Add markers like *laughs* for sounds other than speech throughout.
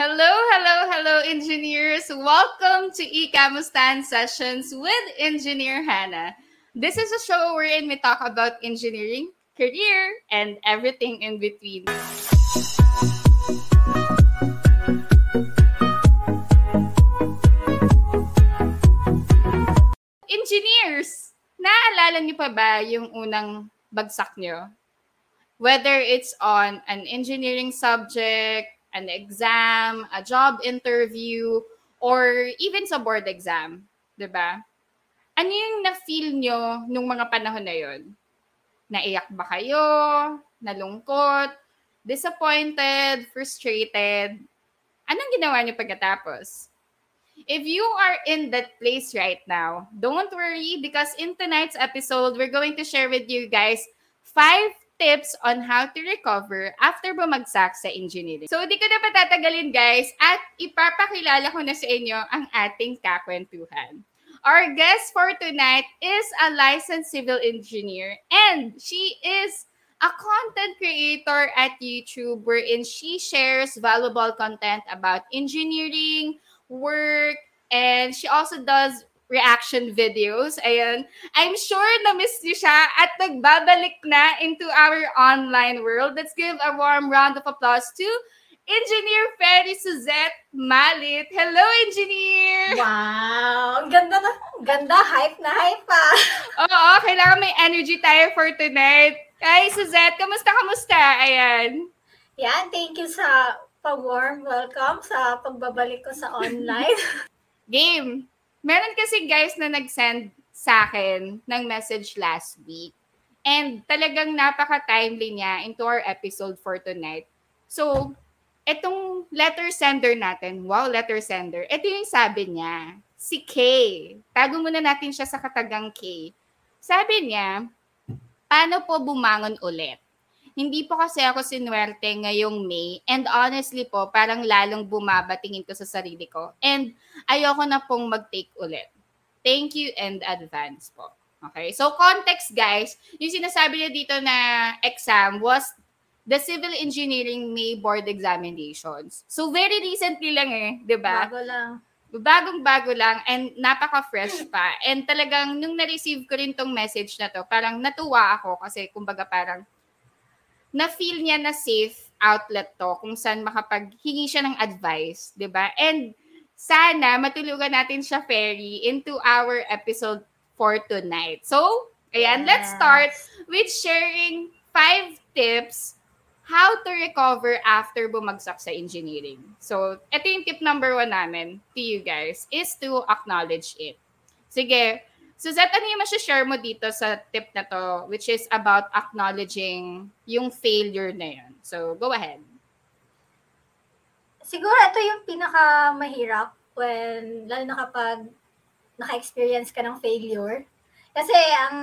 Hello, hello, hello, engineers. Welcome to eCamustan Sessions with Engineer Hannah. This is a show wherein we talk about engineering, career, and everything in between. Engineers, naaalala niyo pa ba yung unang bagsak niyo? Whether it's on an engineering subject, an exam, a job interview, or even sa board exam, 'di ba? Ano yung na-feel nyo nung mga panahon na yon? Naiyak ba kayo? Nalungkot? Disappointed? Frustrated? Anong ginawa niyo pagkatapos? If you are in that place right now, don't worry because in tonight's episode, we're going to share with you guys five tips on how to recover after bumagsak sa engineering. So, di ko na patatagalin guys at ipapakilala ko na sa inyo ang ating kakwentuhan. Our guest for tonight is a licensed civil engineer and she is a content creator at YouTube wherein she shares valuable content about engineering, work, and she also does reaction videos. Ayan. I'm sure na-miss niyo siya at nagbabalik na into our online world. Let's give a warm round of applause to Engineer Ferry Suzette Malit. Hello, Engineer! Wow! Ang ganda na. Ganda. Hype na hype pa. Oo, kailangan may energy tayo for tonight. Hi, Suzette. Kamusta, kamusta? Ayan. Yan, thank you sa pa-warm welcome sa pagbabalik ko sa online. *laughs* Game. Meron kasi guys na nag-send sa akin ng message last week. And talagang napaka-timely niya into our episode for tonight. So, etong letter sender natin, wow, letter sender, ito yung sabi niya, si K. Tago muna natin siya sa katagang K. Sabi niya, paano po bumangon ulit? Hindi po kasi ako sinwerte ngayong May and honestly po, parang lalong bumabatingin ko sa sarili ko and ayoko na pong mag-take ulit. Thank you and advance po. Okay, so context guys, yung sinasabi niya dito na exam was the civil engineering May board examinations. So very recently lang eh, 'di ba? Bago lang. Bagong-bago lang and napaka-fresh pa. And talagang nung na-receive ko rin tong message na to, parang natuwa ako kasi kumbaga parang na-feel niya na safe outlet to kung saan makapaghingi siya ng advice, 'di ba? And sana matulugan natin siya Ferry into our episode for tonight. So, ayan, yes. let's start with sharing five tips how to recover after bumagsak sa engineering. So, ito yung tip number one namin to you guys is to acknowledge it. Sige, Suzette, ano yung share mo dito sa tip na to, which is about acknowledging yung failure na yun? So, go ahead. Siguro ito yung pinaka-mahirap when, lalo na kapag naka-experience ka ng failure. Kasi ang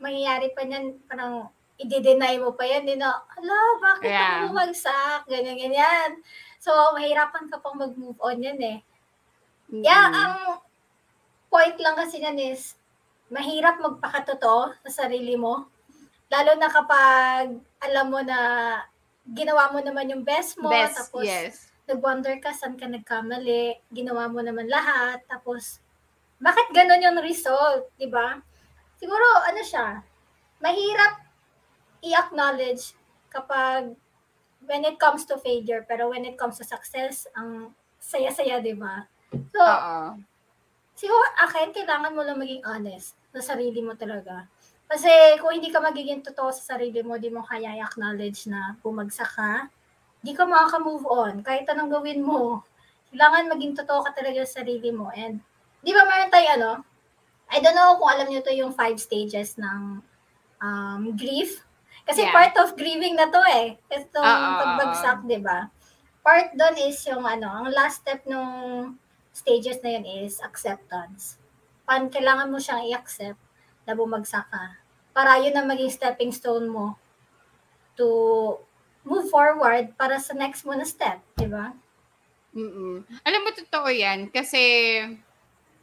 mangyayari pa niyan, parang i-deny mo pa yan, din na, ala, bakit yeah. ako bumagsak? Ganyan, ganyan. So, mahirapan ka pang mag-move on yan eh. Mm-hmm. Yeah, ang point lang kasi yan is, mahirap magpakatotoo sa sarili mo. Lalo na kapag alam mo na ginawa mo naman yung best mo, best, tapos yes. nag-wonder ka saan ka nagkamali, ginawa mo naman lahat, tapos bakit ganun yung result, di ba? Siguro, ano siya, mahirap i-acknowledge kapag when it comes to failure, pero when it comes to success, ang saya-saya, di ba? So, Uh-oh siguro akin, kailangan mo lang maging honest sa sarili mo talaga. Kasi kung hindi ka magiging totoo sa sarili mo, di mo kaya i-acknowledge na bumagsak ka, di ka makaka-move on. Kahit anong gawin mo, kailangan maging totoo ka talaga sa sarili mo. And, di ba meron tayo ano, I don't know kung alam niyo to yung five stages ng um, grief. Kasi yeah. part of grieving na to eh. Itong uh, pagbagsak, di ba? Part doon is yung ano, ang last step nung stages na yun is acceptance. Pan kailangan mo siyang i-accept na bumagsak ka. Para yun ang maging stepping stone mo to move forward para sa next mo na step, di ba? Mm Alam mo, totoo yan. Kasi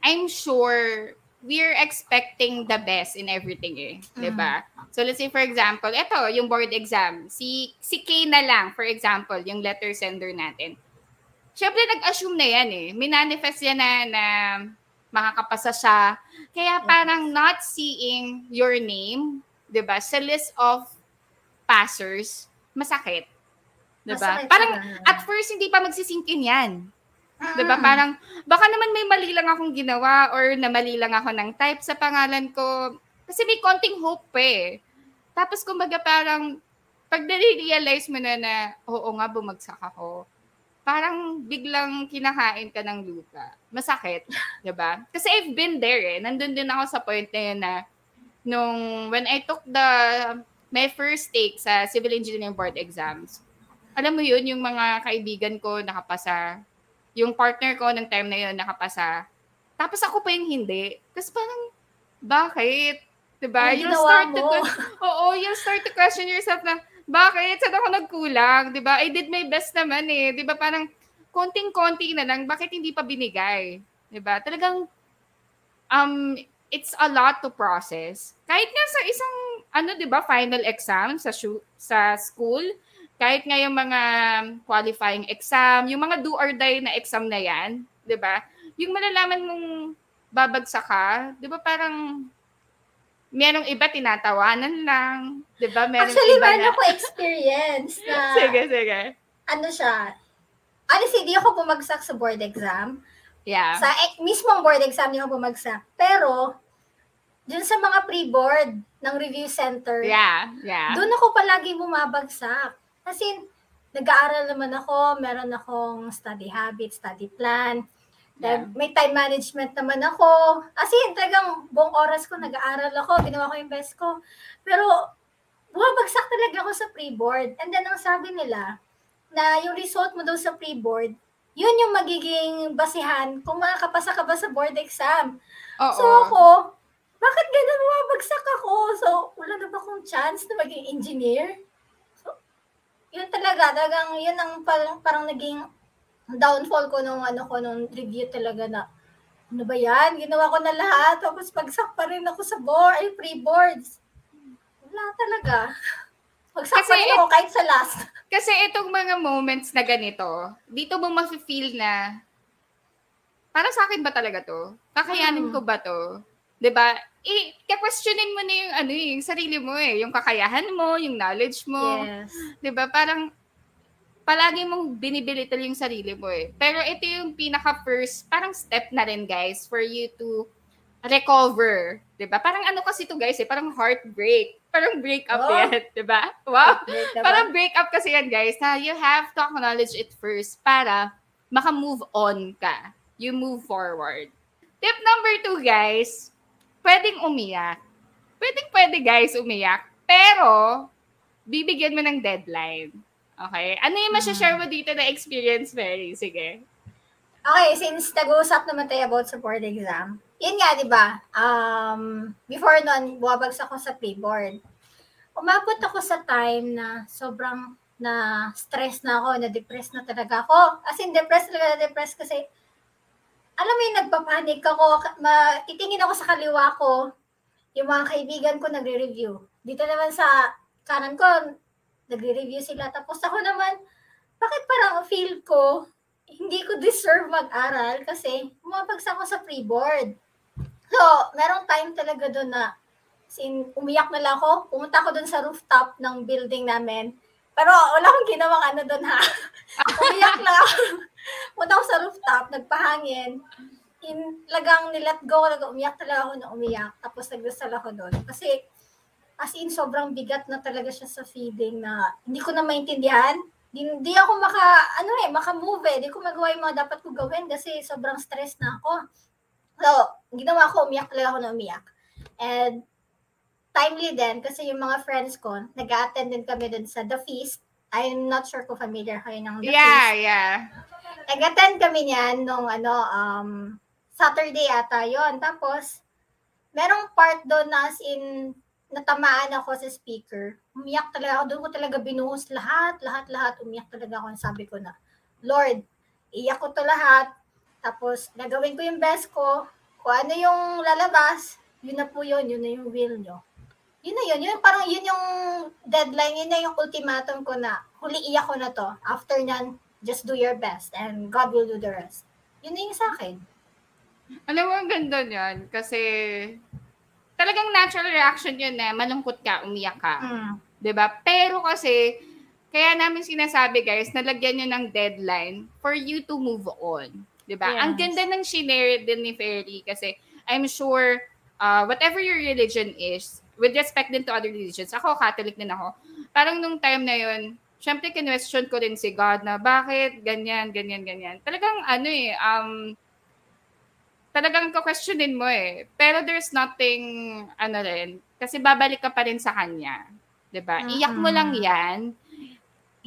I'm sure we're expecting the best in everything eh. Mm. Di ba? So let's say for example, ito, yung board exam. Si, si K na lang, for example, yung letter sender natin syempre nag-assume na yan eh. Minanifest yan na, na makakapasa siya. Kaya parang not seeing your name, 'di ba, sa list of passers, masakit. 'Di ba? Parang at first hindi pa magsisinkin 'yan. 'Di ba? Parang baka naman may mali lang akong ginawa or na mali lang ako ng type sa pangalan ko. Kasi may konting hope pa eh. Tapos kumbaga parang pag nare-realize mo na na, oo nga, bumagsak ako, parang biglang kinakain ka ng lupa. Masakit, *laughs* 'di ba? Kasi I've been there eh. Nandun din ako sa point na yun na nung when I took the my first take sa civil engineering board exams. Alam mo yun, yung mga kaibigan ko nakapasa. Yung partner ko ng time na yun nakapasa. Tapos ako pa yung hindi. Tapos parang, bakit? Diba? Ang You'll start to, mo. que- oo, you'll start to question yourself na, bakit? Saan ako nagkulang? Diba? I did my best naman eh. Diba? Parang, konting-konti na lang, bakit hindi pa binigay? Diba? Talagang, um, it's a lot to process. Kahit nga sa isang, ano, di ba, final exam sa, shu- sa school, kahit nga yung mga qualifying exam, yung mga do or die na exam na yan, di ba? Yung malalaman mong babagsak ka, di ba parang merong iba tinatawanan lang, di ba? Merong Actually, iba meron na... ako experience na *laughs* sige, sige. ano siya. Honestly, di ako bumagsak sa board exam. Yeah. Sa eh, mismong board exam, di ako bumagsak. Pero, dun sa mga pre-board ng review center, Yeah, yeah. doon ako palagi bumabagsak. Kasi, nag-aaral naman ako, meron akong study habit, study plan. Yeah. May time management naman ako. As in, talagang buong oras ko nag-aaral ako, ginawa ko yung best ko. Pero, bumabagsak talaga ako sa pre-board. And then, ang sabi nila, na yung result mo daw sa pre-board, yun yung magiging basihan kung makakapasa ka ba sa board exam. Oo. So ako, bakit ganun bumabagsak ako? So, wala na ba akong chance na maging engineer? So, yun talaga, talagang yun ang parang, parang naging downfall ko nung ano ko nung review talaga na ano ba yan? Ginawa ko na lahat. Tapos bagsak pa rin ako sa board, ay pre-boards. Wala talaga. *laughs* Bagsak Kasi pa rin ako kahit sa last. *laughs* Kasi itong mga moments na ganito, dito mo mafe-feel na, para sa akin ba talaga to? Kakayanin Mm. ko ba to? 'Di ba? Eh, questionin mo na yung ano eh, yung sarili mo eh, yung kakayahan mo, yung knowledge mo, Yes. 'di ba? Parang palagi mong binibilital yung sarili mo eh. Pero ito yung pinaka first, parang step na rin guys for you to recover, 'di ba? Parang ano kasi to guys eh, parang heartbreak. Parang break up Oh. yan, 'di ba? Wow. Break? Parang break up kasi yan, guys, na you have to acknowledge it first para maka-move on ka. You move forward. Tip number two, guys, pwedeng umiyak. Pwedeng pwede, guys, umiyak. Pero, bibigyan mo ng deadline. Okay? Ano yung masashare mo dito na experience, Mary? Sige. Okay, since nag-uusap naman tayo about sa board exam, yun nga, di ba? Um, before nun, buwabagsak ako sa pre-board. Umabot ako sa time na sobrang na stress na ako, na depressed na talaga ako. As in, depressed talaga, depressed kasi, alam mo yung nagpapanik ako, ma- titingin ako sa kaliwa ko, yung mga kaibigan ko nagre-review. Dito naman sa kanan ko, nagre-review sila. Tapos ako naman, bakit parang feel ko, hindi ko deserve mag-aral kasi bumabagsak ako sa pre-board. So, merong time talaga doon na sin umiyak na lang ako. Pumunta ako doon sa rooftop ng building namin. Pero wala akong ginawang ano doon ha. *laughs* umiyak lang ako. Pumunta ako sa rooftop, nagpahangin. In, lagang nilet go, talaga umiyak talaga ako na umiyak. Tapos nagdasal ako doon. Kasi as in, sobrang bigat na talaga siya sa feeling na hindi ko na maintindihan di, di ako maka, ano eh, maka-move eh. Di ko magawa yung mga dapat ko gawin kasi sobrang stress na ako. So, ginawa ko, umiyak talaga ako na umiyak. And, timely din kasi yung mga friends ko, nag-attend din kami dun sa The Feast. I'm not sure kung familiar kayo ng The Yeah, Feast. yeah. Nag-attend kami niyan nung ano, um, Saturday ata yon Tapos, merong part doon na as in, natamaan ako sa speaker. Umiyak talaga ako. Doon ko talaga binuhos lahat, lahat, lahat. Umiyak talaga ako. Sabi ko na, Lord, iyak ko to lahat. Tapos, nagawin ko yung best ko. Kung ano yung lalabas, yun na po yun. Yun na yung will nyo. Yun na yun. Yun parang yun yung deadline. Yun na yung ultimatum ko na huli iyak ko na to. After nyan, just do your best and God will do the rest. Yun na yung sa akin. Alam mo, ang ganda niyan. Kasi, talagang natural reaction yun na malungkot ka, umiyak ka. Mm. ba? Pero kasi kaya namin sinasabi guys, nalagyan niyo ng deadline for you to move on, ba? Ang Yes. ganda ng shinare din ni Ferry kasi I'm sure uh, whatever your religion is, with respect din to other religions, ako Catholic din ako. Parang nung time na 'yon, syempre kinwestiyon ko rin si God na bakit ganyan, ganyan, ganyan. Talagang ano eh, um, talagang ko-questionin mo eh. Pero there's nothing, ano rin, kasi babalik ka pa rin sa Kanya. ba? Iyak mo lang 'yan.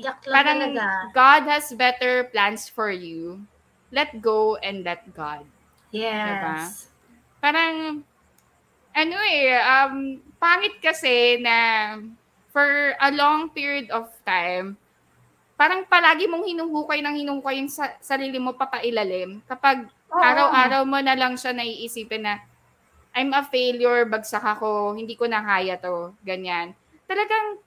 Iyak lang Parang talaga. God has better plans for you. Let go and let God. Yes. Parang ano eh, um pangit kasi na for a long period of time, parang palagi mong hinuhukay ng hinuhukay yung sa, sarili mo papailalim kapag. Araw-araw mo na lang siya naiisipin na I'm a failure, bagsak ako, hindi ko na kaya to, ganyan. Talagang,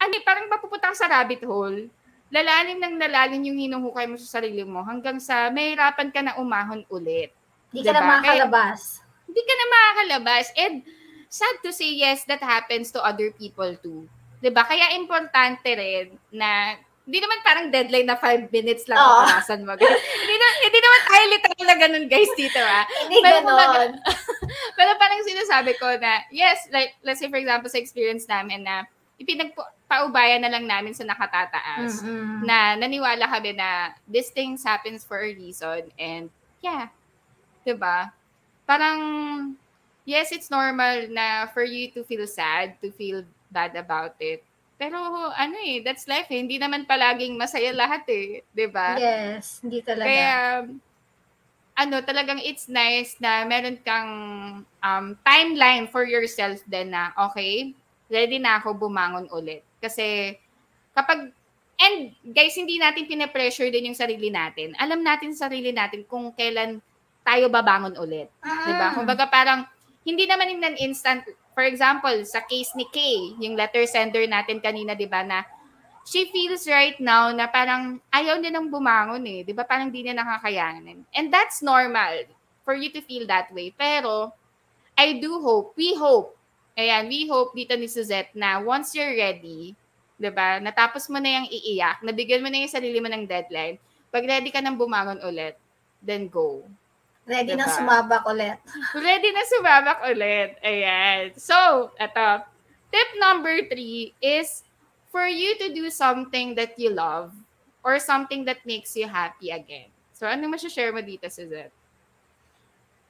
ano, eh, parang mapupunta ka sa rabbit hole. Lalalim ng lalalim yung hinuhukay mo sa sarili mo hanggang sa mahirapan ka na umahon ulit. Hindi ka Diba? na makakalabas. Hindi ka na makakalabas. And sad to say, yes, that happens to other people too. 'Di ba Kaya importante rin na hindi naman parang deadline na 5 minutes lang Oo. kaparasan mo. *laughs* hindi, na, hindi naman tayo literal na ganun, guys, dito ah. Hindi Pero ganon. *laughs* Pero parang sinasabi ko na, yes, like, let's say for example, sa experience namin na ipinagpaubayan na lang namin sa nakatataas Mm-mm. na naniwala kami na these things happens for a reason and yeah, 'di ba? Parang yes, it's normal na for you to feel sad, to feel bad about it. Pero ano eh, that's life eh. Hindi naman palaging masaya lahat eh, 'di ba? Yes, hindi talaga. Kaya, ano, talagang it's nice na meron kang um, timeline for yourself din na, okay, ready na ako bumangon ulit. Kasi, kapag, and guys, hindi natin pinapressure din yung sarili natin. Alam natin sa sarili natin kung kailan tayo babangon ulit. Mm. Diba? Kumbaga parang, hindi naman in an instant, for example, sa case ni Kay, yung letter sender natin kanina, di ba, na she feels right now na parang ayaw niya nang bumangon eh. Di ba? Parang di niya nakakayanin. And that's normal for you to feel that way. Pero, I do hope, we hope, ayan, we hope dito ni Suzette na once you're ready, di ba, natapos mo na yung iiyak, nabigyan mo na yung sarili mo ng deadline, pag ready ka nang bumangon ulit, then go. Ready Diba? na sumabak ulit. *laughs* Ready na sumabak ulit. Ayan. So, eto. Tip number three is for you to do something that you love or something that makes you happy again. So, ano mo share mo dito, Suzette?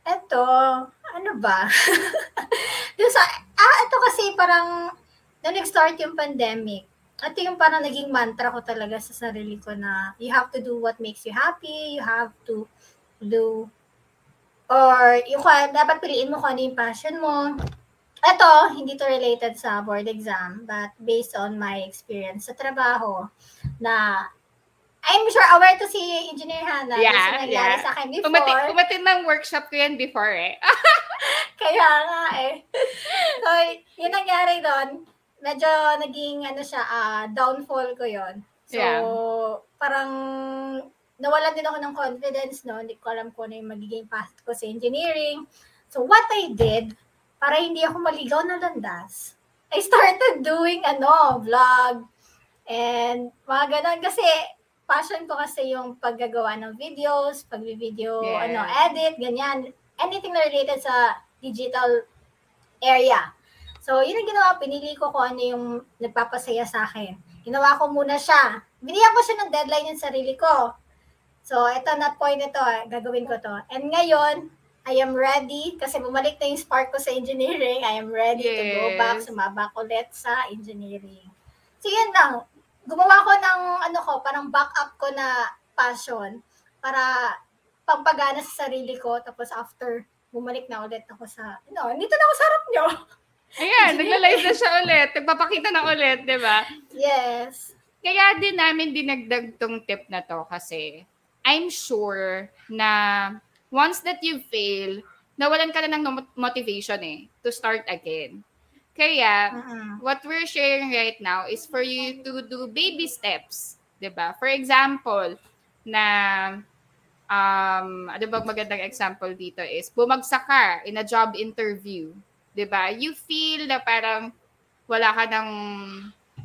Eto, ano ba? *laughs* Dun sa, ah, ito kasi parang, nung nag-start yung pandemic, ito yung parang naging mantra ko talaga sa sarili ko na you have to do what makes you happy, you have to do, or yung dapat piliin mo kung ano yung passion mo. Ito, hindi to related sa board exam, but based on my experience sa trabaho, na I'm sure aware to si Engineer Hannah. Yeah, kasi nangyari yeah. sa akin before. Umati, umatin ng workshop ko yan before eh. *laughs* Kaya nga eh. So, yun nangyari doon. Medyo naging ano siya, ah, downfall ko yon So, Yeah. parang nawalan din ako ng confidence no. Hindi ko alam kung ano yung magiging path ko sa engineering. So, what I did, para hindi ako maligaw na landas, I started doing ano, vlog, and mga ganun. Kasi, passion ko kasi yung paggagawa ng videos, pag-video, Yes. ano, edit, ganyan. Anything na related sa digital area. So, yun ang ginawa. Pinili ko kung ano yung nagpapasaya sa akin. Ginawa ko muna siya. Binigyan ko siya ng deadline yung sarili ko. So, ito na point ito. eh. Gagawin ko to. And ngayon, I am ready kasi bumalik na yung spark ko sa engineering. I am ready to go Yes. back, sumabak ulit sa engineering. So, yun lang. Gumawa ko ng, ano ko, parang backup ko na passion para pampagana sa sarili ko. Tapos after, bumalik na ulit ako sa, no, dito na ako sa harap nyo. *laughs* Ayan, nagla-live na siya ulit. Nagpapakita na ulit, di ba? Yes. Kaya din namin dinagdag tong tip na to kasi I'm sure na once that you fail, nawalan ka na ng mo- motivation eh to start again. Kaya, Mm-mm. what we're sharing right now is for you to do baby steps 'di ba? For example, na um ano ba magandang example dito is bumagsak ka in a job interview, 'di ba? You feel na parang wala ka ng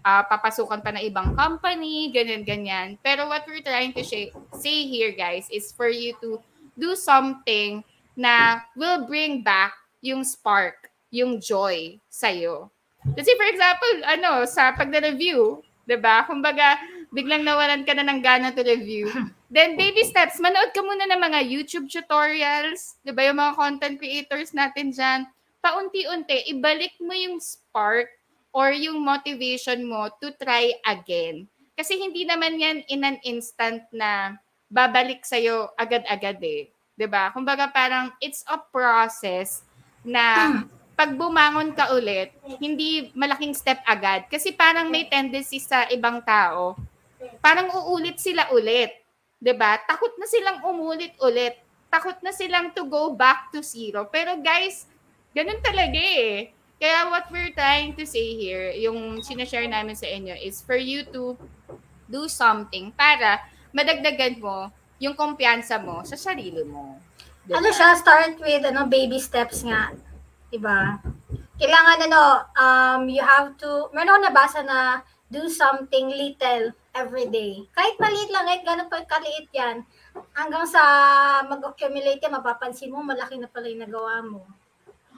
uh, papasukan pa ng ibang company, ganyan ganyan. Pero what we're trying to say, say here guys is for you to do something na will bring back yung spark, yung joy sa'yo. Kasi for example, ano, sa pagna-review, 'di ba? Kumbaga, biglang nawalan ka na ng gana to review. *laughs* Then baby steps, manood ka muna ng mga YouTube tutorials, 'di ba? Yung mga content creators natin diyan. Paunti-unti, ibalik mo yung spark or yung motivation mo to try again. Kasi hindi naman yan in an instant na babalik sa'yo agad-agad eh. ba? Kumbaga parang it's a process na pag bumangon ka ulit, hindi malaking step agad. Kasi parang may tendency sa ibang tao, parang uulit sila ulit. ba? Takot na silang umulit ulit. Takot na silang to go back to zero. Pero guys, ganun talaga eh. Kaya what we're trying to say here, yung sinashare namin sa inyo is for you to do something para madagdagan mo yung kumpiyansa mo sa sarili mo. Diba? Ano siya, start with ano baby steps nga. Diba? Kailangan ano, um, you have to, meron ako nabasa na do something little every day. Kahit maliit lang, kahit gano'n pa kaliit yan, hanggang sa mag-accumulate yan, mapapansin mo, malaki na pala yung nagawa mo.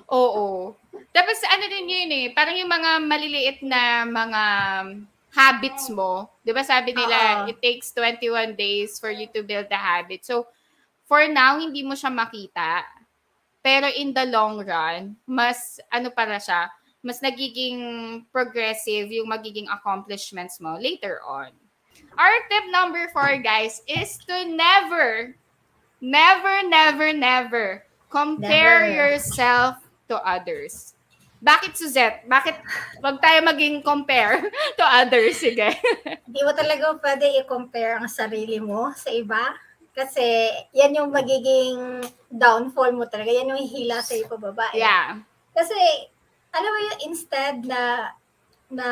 Oo. Tapos ano din yun eh, parang yung mga maliliit na mga habits mo, 'di ba sabi nila Uh-oh. it takes 21 days for you to build a habit. So for now hindi mo siya makita. Pero in the long run, mas ano para siya, mas nagiging progressive yung magiging accomplishments mo later on. Our tip number four, guys, is to never, never, never, never compare never. yourself to others. Bakit, Suzette? Bakit wag tayo maging compare *laughs* to others? Sige. *laughs* Hindi mo talaga pwede i-compare ang sarili mo sa iba kasi yan yung magiging downfall mo talaga. Yan yung hila sa iyo pababa. Eh. Yeah. Kasi, alam mo yung instead na na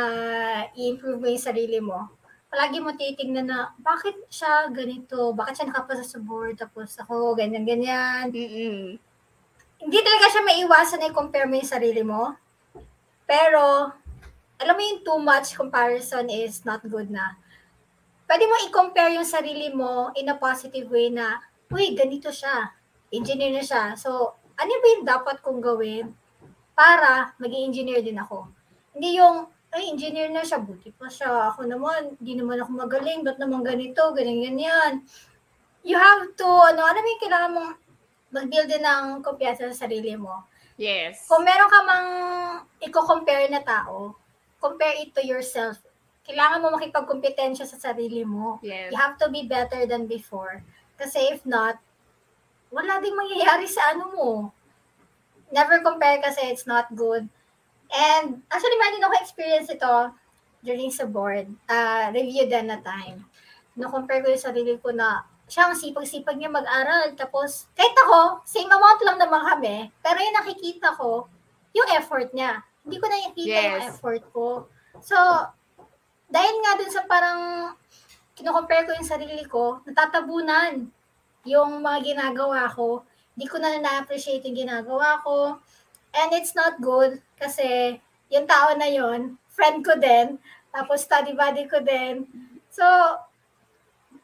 i-improve mo yung sarili mo, palagi mo titingnan na, bakit siya ganito? Bakit siya nakapasa sa board? Tapos ako, ganyan-ganyan. Mm-mm. Hindi talaga siya maiwasan na i-compare mo yung sarili mo. Pero, alam mo yung too much comparison is not good na pwede mo i-compare yung sarili mo in a positive way na, uy, ganito siya. Engineer na siya. So, ano ba yung dapat kong gawin para maging engineer din ako? Hindi yung, ay, engineer na siya, buti pa siya. Ako naman, hindi naman ako magaling, ba't naman ganito, ganyan, ganyan. You have to, ano, ano yung kailangan mong mag-build din ng kumpiyansa sa sarili mo. Yes. Kung meron ka mang i-compare na tao, compare it to yourself kailangan mo makipagkompetensya sa sarili mo. Yes. You have to be better than before. Kasi if not, wala ding mangyayari sa ano mo. Never compare kasi it's not good. And actually, meron ako experience ito during sa board. Uh, review din na time. No-compare ko yung sarili ko na siya ang sipag-sipag niya mag-aral. Tapos, kahit ako, same amount lang naman kami. Pero yung nakikita ko, yung effort niya. Hindi ko nakikita yes. yung effort ko. So, dahil nga dun sa parang kino-compare ko yung sarili ko, natatabunan yung mga ginagawa ko. Hindi ko na na-appreciate yung ginagawa ko. And it's not good kasi yung tao na yon friend ko din, tapos study buddy ko din. So,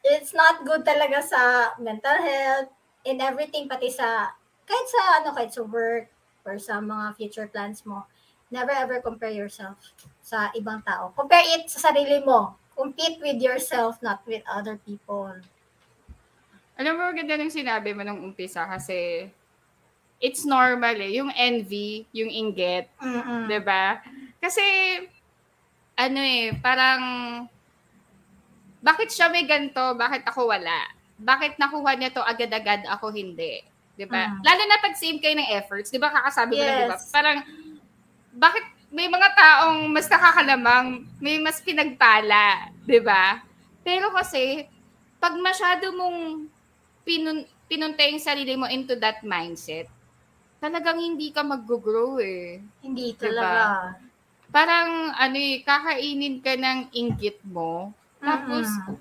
it's not good talaga sa mental health, in everything, pati sa, kahit sa, ano, kahit sa work, or sa mga future plans mo. Never ever compare yourself sa ibang tao. Compare it sa sarili mo. Compete with yourself, not with other people. Alam mo, ganda ng sinabi mo nung umpisa kasi it's normal eh. Yung envy, yung inggit, mm 'di ba? Kasi ano eh, parang bakit siya may ganto, bakit ako wala? Bakit nakuha niya to agad-agad, ako hindi? 'Di ba? Mm. Lalo na pag same kayo ng efforts, 'di ba? Kakasabi yes. mo lang, 'di ba? Parang bakit may mga taong mas nakakalamang, may mas pinagpala, 'di ba? Pero kasi pag masyado mong pinun pinunta yung sarili mo into that mindset, talagang hindi ka mag-grow eh. Hindi diba? talaga. Parang ano eh, kakainin ka ng inggit mo. Tapos, mm-hmm.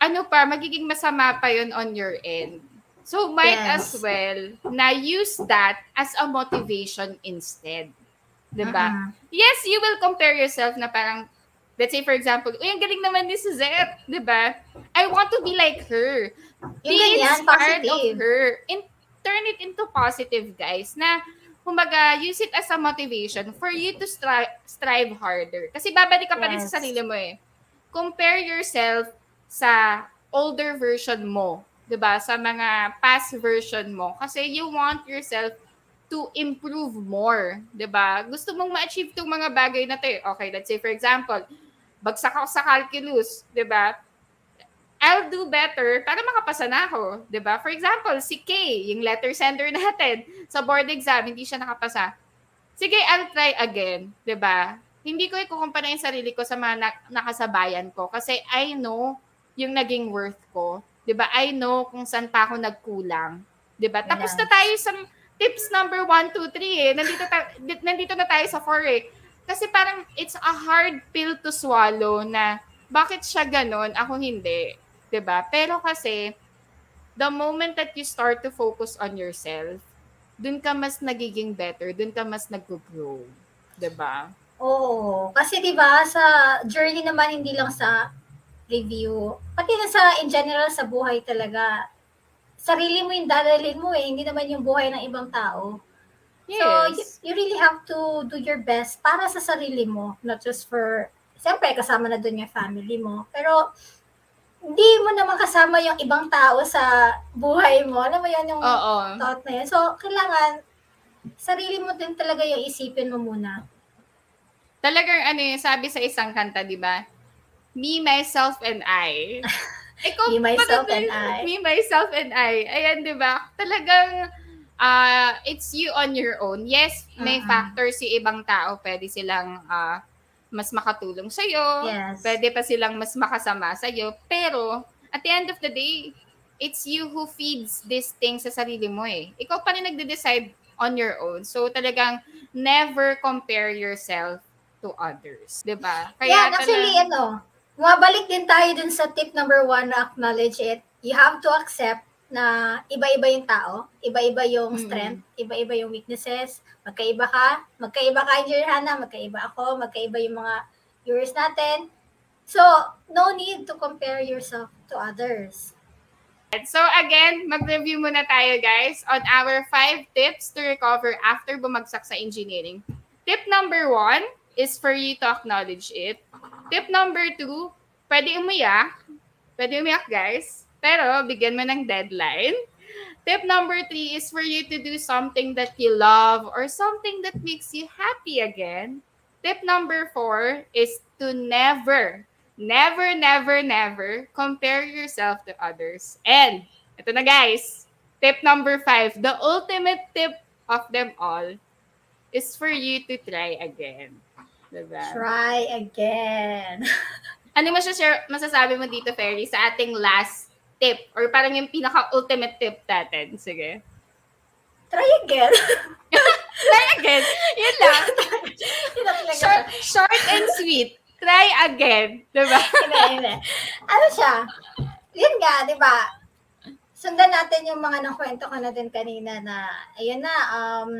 ano pa, magiging masama pa yun on your end. So might Yes. as well na use that as a motivation instead. 'Di ba? Mm-mm. Yes, you will compare yourself na parang let's say for example, uy, ang galing naman ni Suzette, 'di ba? I want to be like her. Be ganyan, inspired of positive. her. And turn it into positive, guys, na kumbaga, use it as a motivation for you to stri- strive harder. Kasi babalik ka pa rin sa sarili mo eh. Compare yourself sa older version mo, 'di ba? Sa mga past version mo kasi you want yourself to improve more, 'di ba? Gusto mong ma-achieve tong mga bagay na 'to. eh. Okay, let's say for example, bagsak ako sa calculus, 'di ba? I'll do better para makapasa na ako, 'di ba? For example, si Kay, yung letter sender *laughs* natin sa board exam, hindi siya nakapasa. Sige, I'll try again, 'di ba? Hindi ko ikukumpara yung sarili ko sa mga na- nakasabayan ko kasi I know yung naging worth ko. 'Di ba? I know kung saan pa ako nagkulang. 'Di ba? Tapos Yes. na tayo sa tips number 1, 2, 3 eh. Nandito, ta- di- nandito na tayo sa 4 eh. Kasi parang it's a hard pill to swallow na bakit siya ganun, ako hindi. 'Di ba? Pero kasi the moment that you start to focus on yourself, dun ka mas nagiging better, dun ka mas nag-grow. 'Di ba? Oo. Kasi 'di ba sa journey naman hindi lang sa review, pati na sa in general sa buhay talaga. Sarili mo yung dadalhin mo eh, hindi naman yung buhay ng ibang tao. So, you, Yes. you really have to do your best para sa sarili mo, not just for, siyempre, kasama na dun yung family mo. Pero, hindi mo naman kasama yung ibang tao sa buhay mo. Alam mo yun yung Oo. thought na yun. So, kailangan, sarili mo din talaga yung isipin mo muna. Talagang ano yung sabi sa isang kanta, di ba? Me, myself, and I. *laughs* Ikaw, Me, myself, and I. Me, myself, and I. Ayan, di ba? Talagang, ah it's you on your own. Yes, may Mm-mm. factors yung ibang tao. Pwede silang ah, mas makatulong sa'yo. Yes. Pwede pa silang mas makasama sa'yo. Pero, at the end of the day, it's you who feeds these things sa sarili mo eh. Ikaw pa rin nagde-decide on your own. So, talagang never compare yourself to others. ba? yeah, actually, tala- ano, mabalik din tayo dun sa tip number one na acknowledge it. You have to accept na iba-iba yung tao, iba-iba yung Mm. strength, iba-iba yung weaknesses, magkaiba ka, magkaiba ka, Engineer Hannah, magkaiba ako, magkaiba yung mga viewers natin. So, no need to compare yourself to others. So again, mag-review muna tayo guys on our five tips to recover after bumagsak sa engineering. Tip number one is for you to acknowledge it. Tip number two, pwede umiyak. Pwede umiyak guys. Pero bigyan mo ng deadline. Tip number three is for you to do something that you love or something that makes you happy again. Tip number four is to never, never, never, never compare yourself to others. And, ito na guys, tip number five, the ultimate tip of them all is for you to try again. Diba? Try again. *laughs* Ano mo share, masasabi mo dito, Ferry, sa ating last tip? Or parang yung pinaka-ultimate tip natin? Sige. Try again. *laughs* Try again. Yun lang. *laughs* Short, short and sweet. Try again. Diba? hindi, hindi. Ano siya? Yun nga, di ba? Sundan natin yung mga nakwento ko na din kanina na, ayun na, um,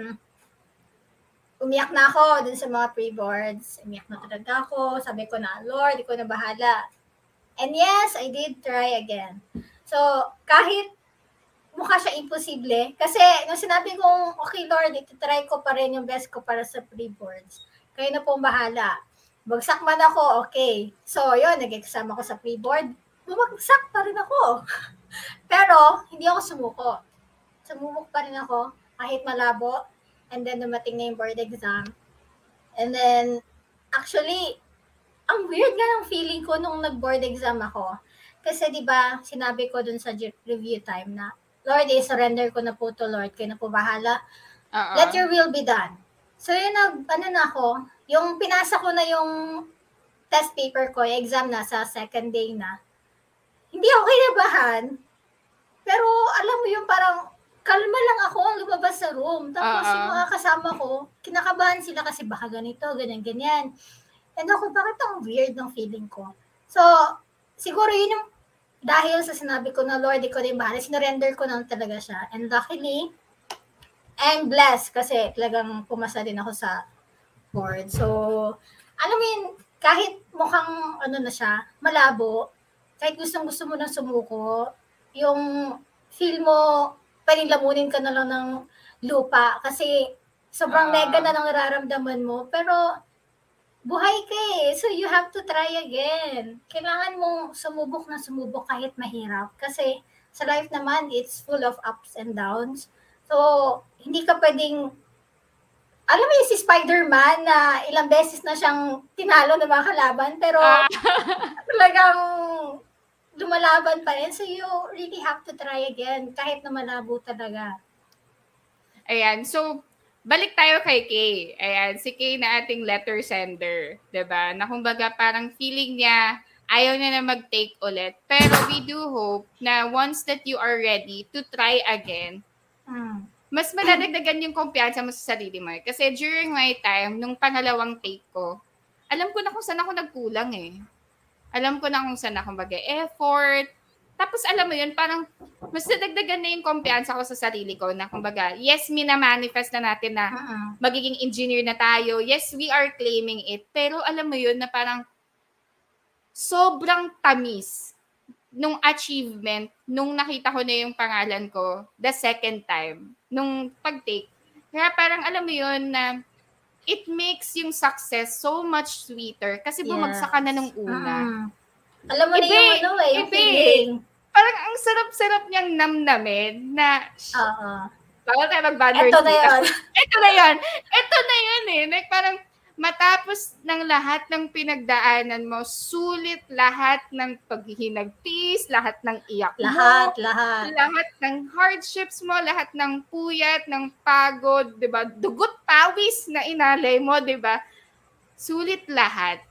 umiyak na ako dun sa mga pre-boards. Umiyak na talaga ako. Sabi ko na, Lord, ikaw na bahala. And yes, I did try again. So, kahit mukha siya imposible, kasi nung sinabi kong, okay Lord, ito-try ko pa rin yung best ko para sa pre-boards. Kayo na pong bahala. Bagsak man ako, okay. So, yun, nag-exam ako sa pre-board. Bumagsak pa rin ako. *laughs* Pero, hindi ako sumuko. Sumubok pa rin ako, kahit malabo. And then, dumating na yung board exam. And then, actually, ang weird nga ng feeling ko nung nag-board exam ako. Kasi, di ba, sinabi ko dun sa review time na, Lord, i-surrender ko na po to, Lord. Kayo na po bahala. Oo. Let your will be done. So, yun, nag, ano na ako, yung pinasa ko na yung test paper ko, yung exam na sa second day na, hindi ako kinabahan. Pero, alam mo yung parang, kalma lang ako ang lumabas sa room. Tapos, Oo. yung mga kasama ko, kinakabahan sila kasi baka ganito, ganyan, ganyan. And ako, bakit ang weird ng feeling ko? So, siguro yun yung dahil sa sinabi ko na Lord, ikaw din bahala, sinurrender ko na talaga siya. And luckily, I'm blessed kasi talagang pumasa din ako sa board. So, alam mo yun, kahit mukhang ano na siya, malabo, kahit gustong gusto mo nang sumuko, yung feel mo, pwedeng lamunin ka na lang ng lupa kasi sobrang uh, nega na lang nararamdaman mo. Pero buhay ka eh. So you have to try again. Kailangan mong sumubok na sumubok kahit mahirap. Kasi sa life naman, it's full of ups and downs. So, hindi ka pwedeng alam mo yung si Spider-Man na ilang beses na siyang tinalo ng mga kalaban, pero ah. *laughs* talagang lumalaban pa rin. So you really have to try again kahit na malabo talaga. Ayan. So, balik tayo kay Kay. Ayan, si Kay na ating letter sender, 'di ba? Na kumbaga parang feeling niya ayaw niya na mag-take ulit. Pero we do hope na once that you are ready to try again, mm. mas madadagdagan yung kumpiyansa mo sa sarili mo. Kasi during my time, nung pangalawang take ko, alam ko na kung saan ako nagkulang eh. Alam ko na kung saan ako mag-effort, tapos alam mo yun, parang mas nadagdagan na yung kumpiyansa ko sa sarili ko na kumbaga, yes, mina-manifest na natin na uh-uh. magiging engineer na tayo. Yes, we are claiming it. Pero alam mo yun na parang sobrang tamis nung achievement nung nakita ko na yung pangalan ko the second time, nung pag-take. Kaya parang alam mo yun na it makes yung success so much sweeter kasi bumagsak ka na nung una. Uh-huh. Alam mo ibe, na yung ano eh, yung ibe, feeling parang ang sarap-sarap niyang namnamin na Oo. Bawal tayo mag-banners Ito *laughs* na yun. Ito na yun. Ito na yun eh. Like parang matapos ng lahat ng pinagdaanan mo, sulit lahat ng paghihinagpis, lahat ng iyak mo. Lahat, lahat. Lahat ng hardships mo, lahat ng puyat, ng pagod, di ba? Dugot pawis na inalay mo, di ba? Sulit lahat.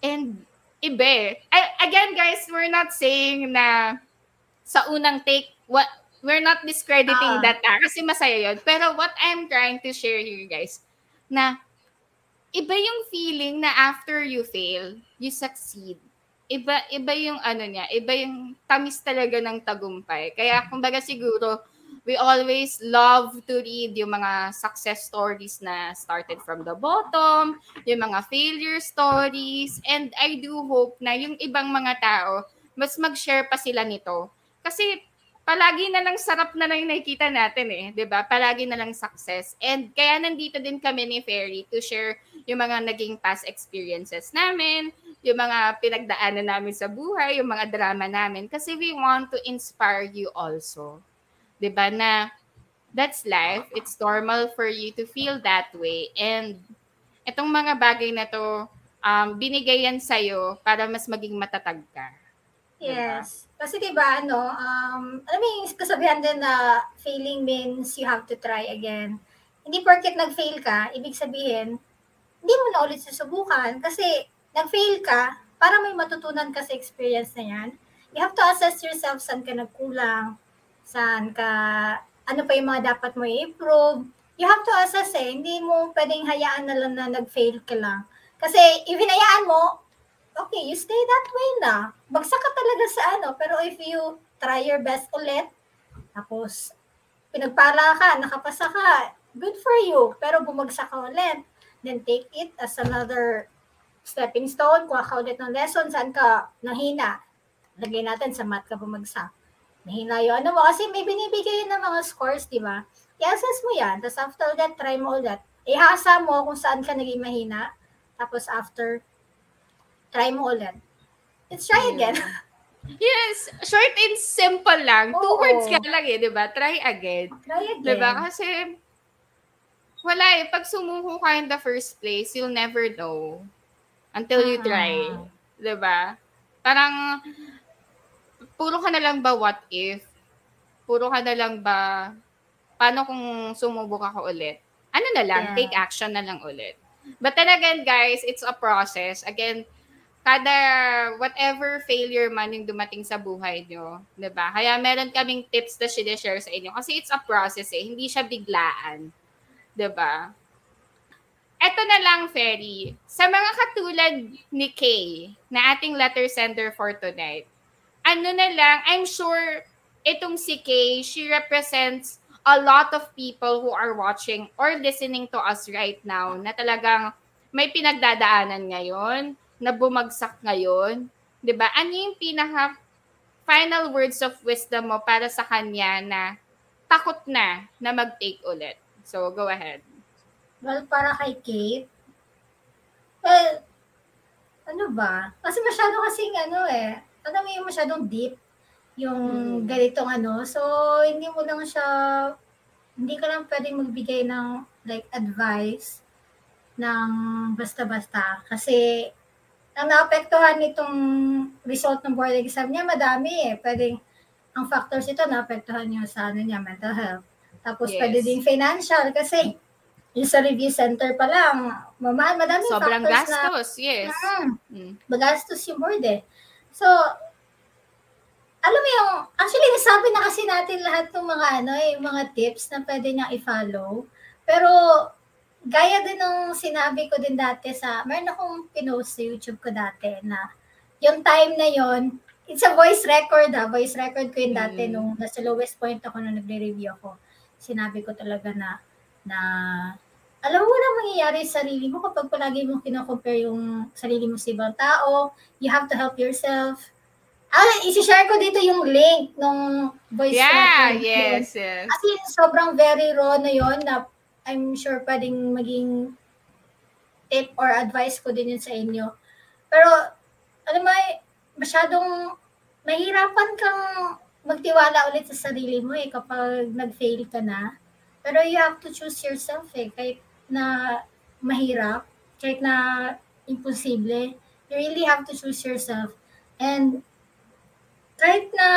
And ibe. Again, guys, we're not saying na sa unang take, what we're not discrediting uh, that ah, kasi masaya yon Pero what I'm trying to share here, guys, na iba yung feeling na after you fail, you succeed. Iba iba yung ano niya, iba yung tamis talaga ng tagumpay. Kaya kumbaga siguro we always love to read yung mga success stories na started from the bottom, yung mga failure stories, and I do hope na yung ibang mga tao mas mag-share pa sila nito kasi palagi na lang sarap na lang nakikita natin eh, 'di ba? Palagi na lang success. And kaya nandito din kami ni Fairy to share yung mga naging past experiences namin, yung mga pinagdaanan namin sa buhay, yung mga drama namin kasi we want to inspire you also. 'Di ba na that's life. It's normal for you to feel that way and itong mga bagay na to um, binigay yan sa'yo para mas maging matatag ka. Yes. Kasi 'di ba ano, um alam mo yung kasabihan din na failing means you have to try again. Hindi porket nag-fail ka, ibig sabihin hindi mo na ulit susubukan kasi nag-fail ka para may matutunan ka sa experience na 'yan. You have to assess yourself saan ka nagkulang, saan ka ano pa yung mga dapat mo i-improve. You have to assess eh. Hindi mo pwedeng hayaan na lang na nag-fail ka lang. Kasi if hinayaan mo, okay, you stay that way na. Bagsak ka talaga sa ano. Pero if you try your best ulit, tapos pinagpala ka, nakapasa ka, good for you. Pero bumagsak ka ulit. Then take it as another stepping stone. Kuha ka ulit ng lesson. Saan ka nahina? Lagay natin sa math ka bumagsak. Nahina yung ano mo. Kasi may binibigay ng mga scores, di ba? I-assess mo yan. Tapos after that, try mo ulit. Ihasa mo kung saan ka naging mahina. Tapos after, try mo ulit. Let's try again. *laughs* Yes, short and simple lang. Oo. Two words ka lang eh, di ba? Try again. Try again. Di ba? Kasi, wala eh. Pag sumuko ka in the first place, you'll never know until you try. Uh-huh. Di ba? Parang, puro ka na lang ba what if? Puro ka na lang ba, paano kung sumubok ako ulit? Ano na lang, yeah. take action na lang ulit. But then again, guys, it's a process. Again, kada whatever failure man yung dumating sa buhay nyo, ba? Kaya meron kaming tips na share sa inyo kasi it's a process eh, hindi siya biglaan. ba? Ito na lang, Ferry. Sa mga katulad ni Kay, na ating letter sender for tonight, ano na lang, I'm sure itong si Kay, she represents a lot of people who are watching or listening to us right now na talagang may pinagdadaanan ngayon, na bumagsak ngayon. 'Di ba? Ano yung pinaka final words of wisdom mo para sa kanya na takot na na mag-take ulit? So, go ahead. Well, para kay Kate, well, ano ba? Kasi masyado kasing ano eh, alam mo yung masyadong deep yung Mm. ganitong ano. So, hindi mo lang siya, hindi ka lang pwedeng magbigay ng like advice ng basta-basta. Kasi, ang naapektuhan nitong result ng board exam niya, madami eh. Pwedeng, ang factors ito, naapektuhan niya sa ano niya, mental health. Tapos, Yes. pwede din financial kasi yung sa review center pa lang, mama, madami Sobrang factors na gastos, yes. Mm, Mm. magastos yung board eh. So, alam mo yung, actually, nasabi na kasi natin lahat ng mga ano eh, yung mga tips na pwede niyang i-follow. Pero, gaya din ng sinabi ko din dati sa, meron akong pinost sa YouTube ko dati na, yung time na yon it's a voice record ha, voice record ko yun dati Mm. nung nasa lowest point ako nung nagre-review ako. Sinabi ko talaga na, na, alam mo na mangyayari sa sarili mo kapag palagi mong kinocompare yung sarili mo sa ibang tao, you have to help yourself. Ah, isi-share ko dito yung link nung voice Yeah, record. yes, yes. As in, sobrang very raw na yon na I'm sure pwedeng maging tip or advice ko din yun sa inyo. Pero, alam mo, masyadong mahirapan kang magtiwala ulit sa sarili mo eh kapag nag-fail ka na. Pero you have to choose yourself eh. Kahit na mahirap, kahit na imposible, you really have to choose yourself. And kahit na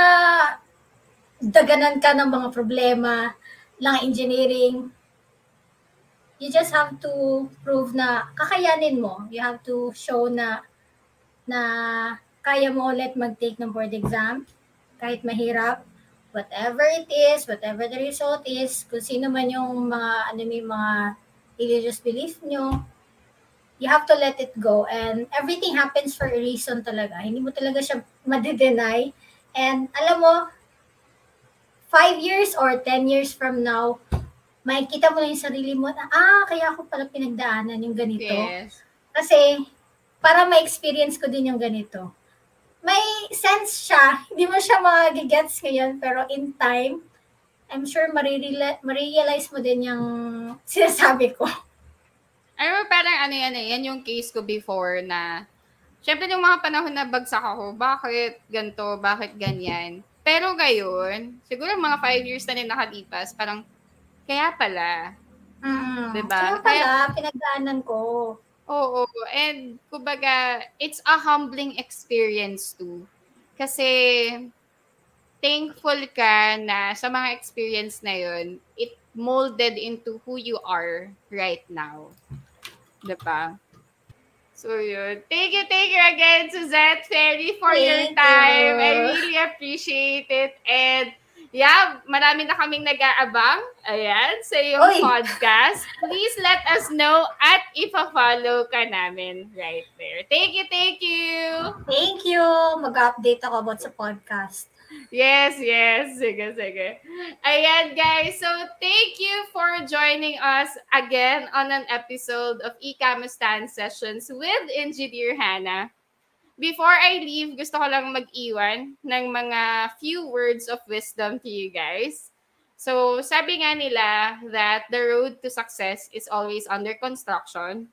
daganan ka ng mga problema, lang engineering, you just have to prove na kakayanin mo. You have to show na na kaya mo ulit mag-take ng board exam kahit mahirap. Whatever it is, whatever the result is, kung sino man yung mga, ano may mga religious belief nyo, you have to let it go. And everything happens for a reason talaga. Hindi mo talaga siya madidenay. And alam mo, five years or 10 years from now, makikita mo na yung sarili mo na, ah, kaya ako pala pinagdaanan yung ganito. Yes. Kasi, para ma-experience ko din yung ganito. May sense siya. *laughs* Hindi mo siya magigets ngayon, pero in time, I'm sure marirealize mo din yung *laughs* sinasabi ko. Ano parang ano yan eh, yan yung case ko before na, syempre yung mga panahon na bagsak ako, bakit ganto, bakit ganyan. Pero ngayon, siguro mga five years na rin nakalipas, parang, kaya pala, Mm. Diba? Kaya pala, pinagdaanan ko. Oo, and kumbaga, it's a humbling experience too. Kasi thankful ka na sa mga experience na yun, it molded into who you are right now. Diba? So yun. Thank you, thank you again, Suzette Ferry, for your Thank time. you. I really appreciate it. And yeah, marami na kaming nag-aabang. Ayan, sa iyong Oy. podcast. Please let us know at ipa-follow ka namin right there. Thank you, thank you. Thank you. Mag-update ako about sa podcast. Yes, yes. Sige, sige. Ayan, guys. So, thank you for joining us again on an episode of Ikamustan Sessions with Engineer Hannah. Before I leave, gusto ko lang mag-iwan ng mga few words of wisdom to you guys. So, sabi nga nila that the road to success is always under construction.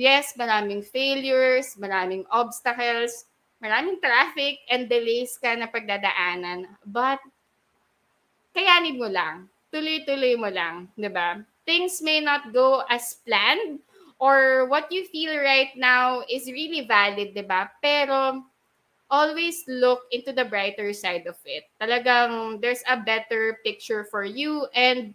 Yes, maraming failures, maraming obstacles, maraming traffic and delays ka na pagdadaanan. But, kayanin mo lang. Tuloy-tuloy mo lang, di ba? Things may not go as planned or what you feel right now is really valid, di ba? Pero, always look into the brighter side of it. Talagang there's a better picture for you and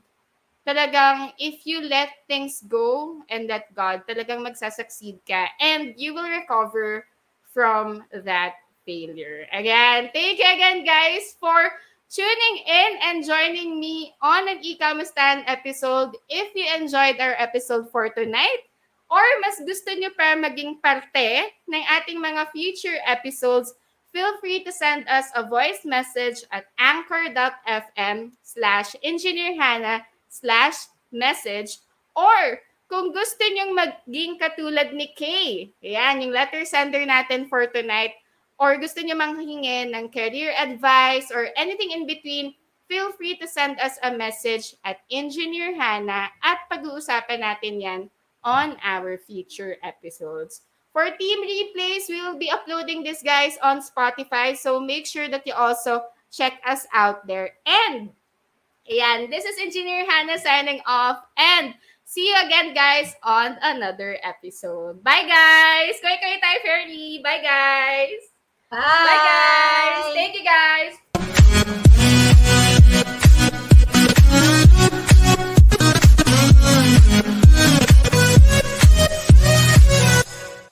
talagang if you let things go and let God, talagang magsasucceed ka and you will recover from that failure. Again, thank you again guys for tuning in and joining me on an Ikamustan episode. If you enjoyed our episode for tonight, or mas gusto nyo pa maging parte ng ating mga future episodes, feel free to send us a voice message at anchor.fm slash engineerhana slash message. Or kung gusto nyong maging katulad ni Kay, ayan, yung letter sender natin for tonight, or gusto nyo manghingi ng career advice or anything in between, feel free to send us a message at Engineer Hannah at pag-uusapan natin yan on our future episodes. For team replays, we will be uploading this guys on Spotify. So make sure that you also check us out there. And, ayan, this is Engineer Hannah signing off. And see you again, guys, on another episode. Bye, guys! Koy-koy tayo, Fairly! Bye, guys! Bye! Bye, guys! Thank you, guys!